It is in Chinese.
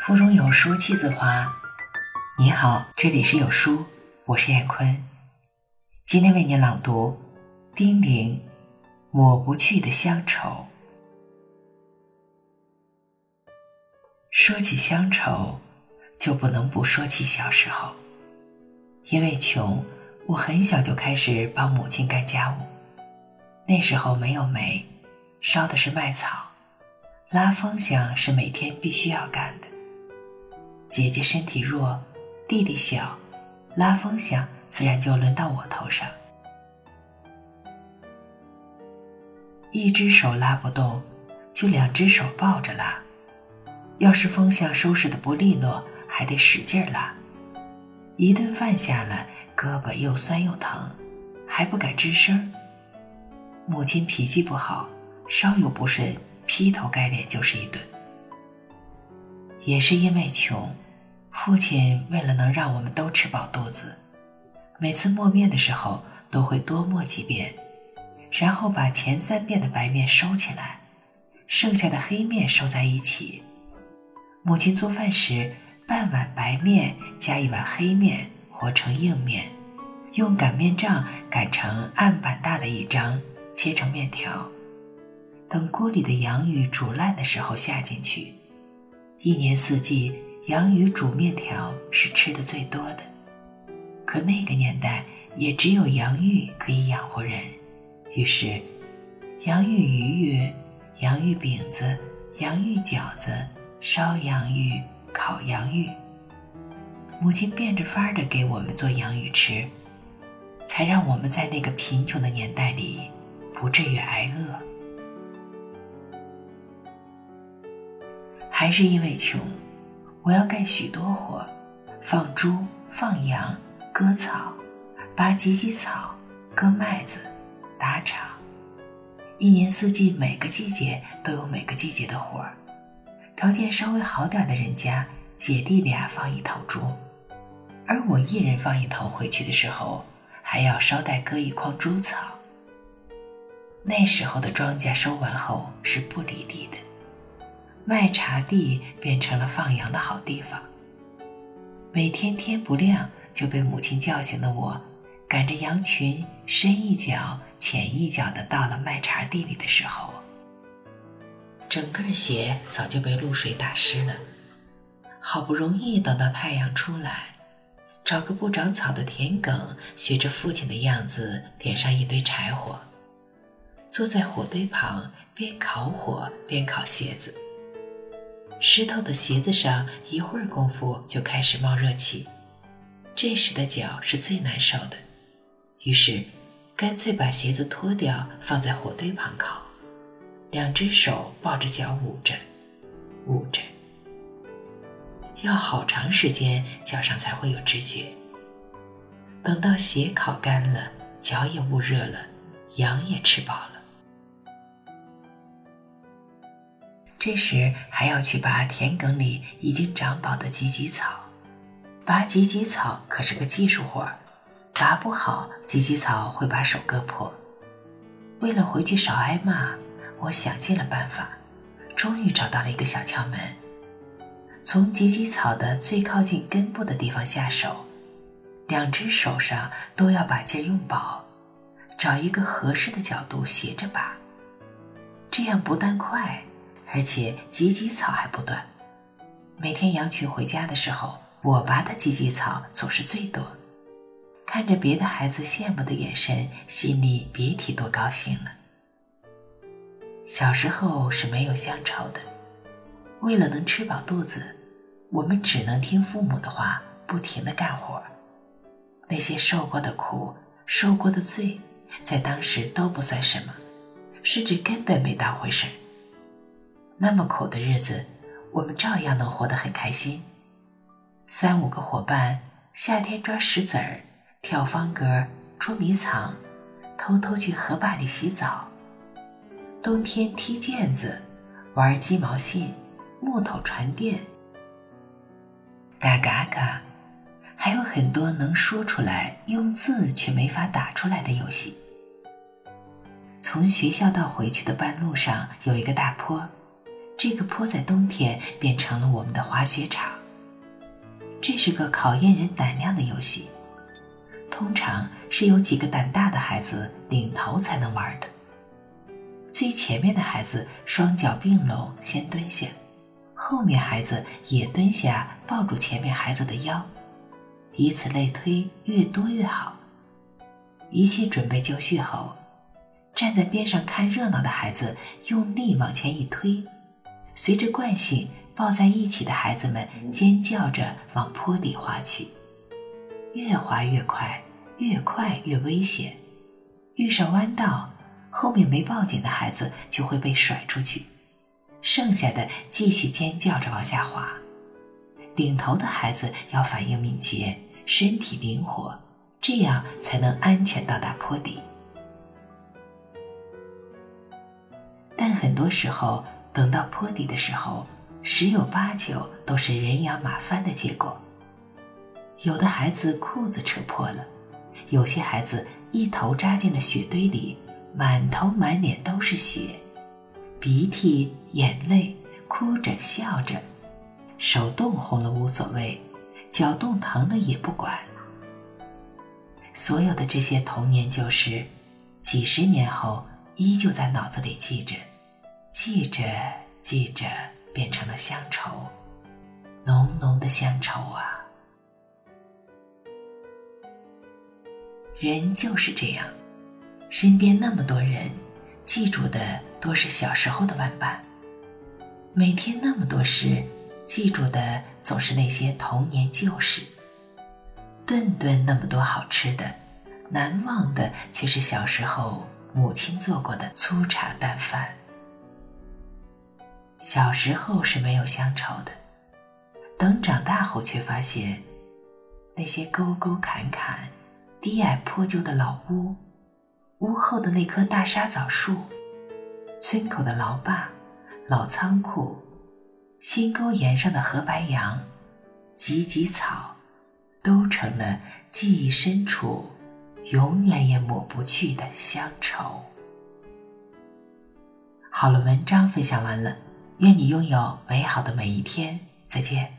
腹中有书气自华。你好，这里是有书，我是燕坤。今天为您朗读丁玲抹不去的乡愁。说起乡愁，就不能不说起小时候。因为穷，我很小就开始帮母亲干家务。那时候没有煤，烧的是麦草，拉风箱是每天必须要干的。姐姐身体弱，弟弟小，拉风箱自然就轮到我头上。一只手拉不动，就两只手抱着拉。要是风箱收拾的不利落，还得使劲拉。一顿饭下来，胳膊又酸又疼，还不敢吱声。母亲脾气不好，稍有不顺，劈头盖脸就是一顿。也是因为穷，父亲为了能让我们都吃饱肚子，每次磨面的时候都会多磨几遍，然后把前三遍的白面收起来，剩下的黑面收在一起。母亲做饭时，半碗白面加一碗黑面和成硬面，用擀面杖擀成案板大的一张，切成面条。等锅里的洋芋煮烂的时候下进去。一年四季，洋芋煮面条是吃的最多的。可那个年代也只有洋芋可以养活人，于是，洋芋鱼鱼、洋芋饼子、洋芋饺子。烧洋芋，烤洋芋。母亲变着法儿的给我们做洋芋吃，才让我们在那个贫穷的年代里不至于挨饿。还是因为穷，我要干许多活：放猪、放羊、割草、拔芨芨草、割麦子、打场。一年四季，每个季节都有每个季节的活儿。条件稍微好点的人家，姐弟俩放一头猪，而我一人放一头回去的时候，还要捎带割一筐猪草。那时候的庄稼收完后是不犁地的，麦茬地变成了放羊的好地方。每天天不亮就被母亲叫醒的我，赶着羊群深一脚浅一脚的到了麦茬地里的时候。整个鞋早就被露水打湿了，好不容易等到太阳出来，找个不长草的田埂，学着父亲的样子，点上一堆柴火，坐在火堆旁，边烤火边烤鞋子。湿透的鞋子上，一会儿功夫就开始冒热气，这时的脚是最难受的，于是干脆把鞋子脱掉，放在火堆旁烤。两只手抱着脚捂着，捂着，要好长时间脚上才会有知觉。等到鞋烤干了，脚也捂热了，羊也吃饱了，这时还要去拔田埂里已经长饱的芨芨草。拔芨芨草可是个技术活儿，拔不好，芨芨草会把手割破。为了回去少挨骂。我想尽了办法，终于找到了一个小窍门。从芨芨草的最靠近根部的地方下手，两只手上都要把劲用饱，找一个合适的角度斜着拔。这样不但快，而且芨芨草还不断。每天羊群回家的时候，我拔的芨芨草总是最多。看着别的孩子羡慕的眼神，心里别提多高兴了。小时候是没有乡愁的，为了能吃饱肚子，我们只能听父母的话，不停的干活。那些受过的苦、受过的罪，在当时都不算什么，甚至根本没当回事。那么苦的日子，我们照样能活得很开心。三五个伙伴，夏天抓石子儿、跳方格、捉迷藏，偷偷去河坝里洗澡。冬天踢毽子，玩鸡毛信、木头船垫、打嘎嘎，还有很多能说出来、用字却没法打出来的游戏。从学校到回去的半路上有一个大坡，这个坡在冬天变成了我们的滑雪场。这是个考验人胆量的游戏，通常是有几个胆大的孩子领头才能玩的。最前面的孩子双脚并拢先蹲下，后面孩子也蹲下抱住前面孩子的腰，以此类推，越多越好。一切准备就绪后，站在边上看热闹的孩子用力往前一推，随着惯性，抱在一起的孩子们尖叫着往坡底滑去，越滑越快，越快越危险。遇上弯道，后面没抱紧的孩子就会被甩出去，剩下的继续尖叫着往下滑。领头的孩子要反应敏捷，身体灵活。这样才能安全到达坡底。但很多时候，等到坡底的时候，十有八九都是人仰马翻的结果。有的孩子裤子扯破了，有些孩子一头扎进了雪堆里，满头满脸都是雪，鼻涕、眼泪，哭着笑着，手冻红了无所谓，脚冻疼了也不管。所有的这些童年旧事，几十年后依旧在脑子里记着，记着记着，变成了乡愁，浓浓的乡愁啊！人就是这样，身边那么多人，记住的多是小时候的玩伴；每天那么多事，记住的总是那些童年旧事。顿顿那么多好吃的，难忘的却是小时候母亲做过的粗茶淡饭。小时候是没有乡愁的，等长大后却发现，那些沟沟坎坎、低矮破旧的老屋，屋后的那棵大沙枣树，村口的老坝、老仓库，新沟沿上的河白杨、芨芨草。都成了记忆深处永远也抹不去的乡愁。好了，文章分享完了，愿你拥有美好的每一天，再见。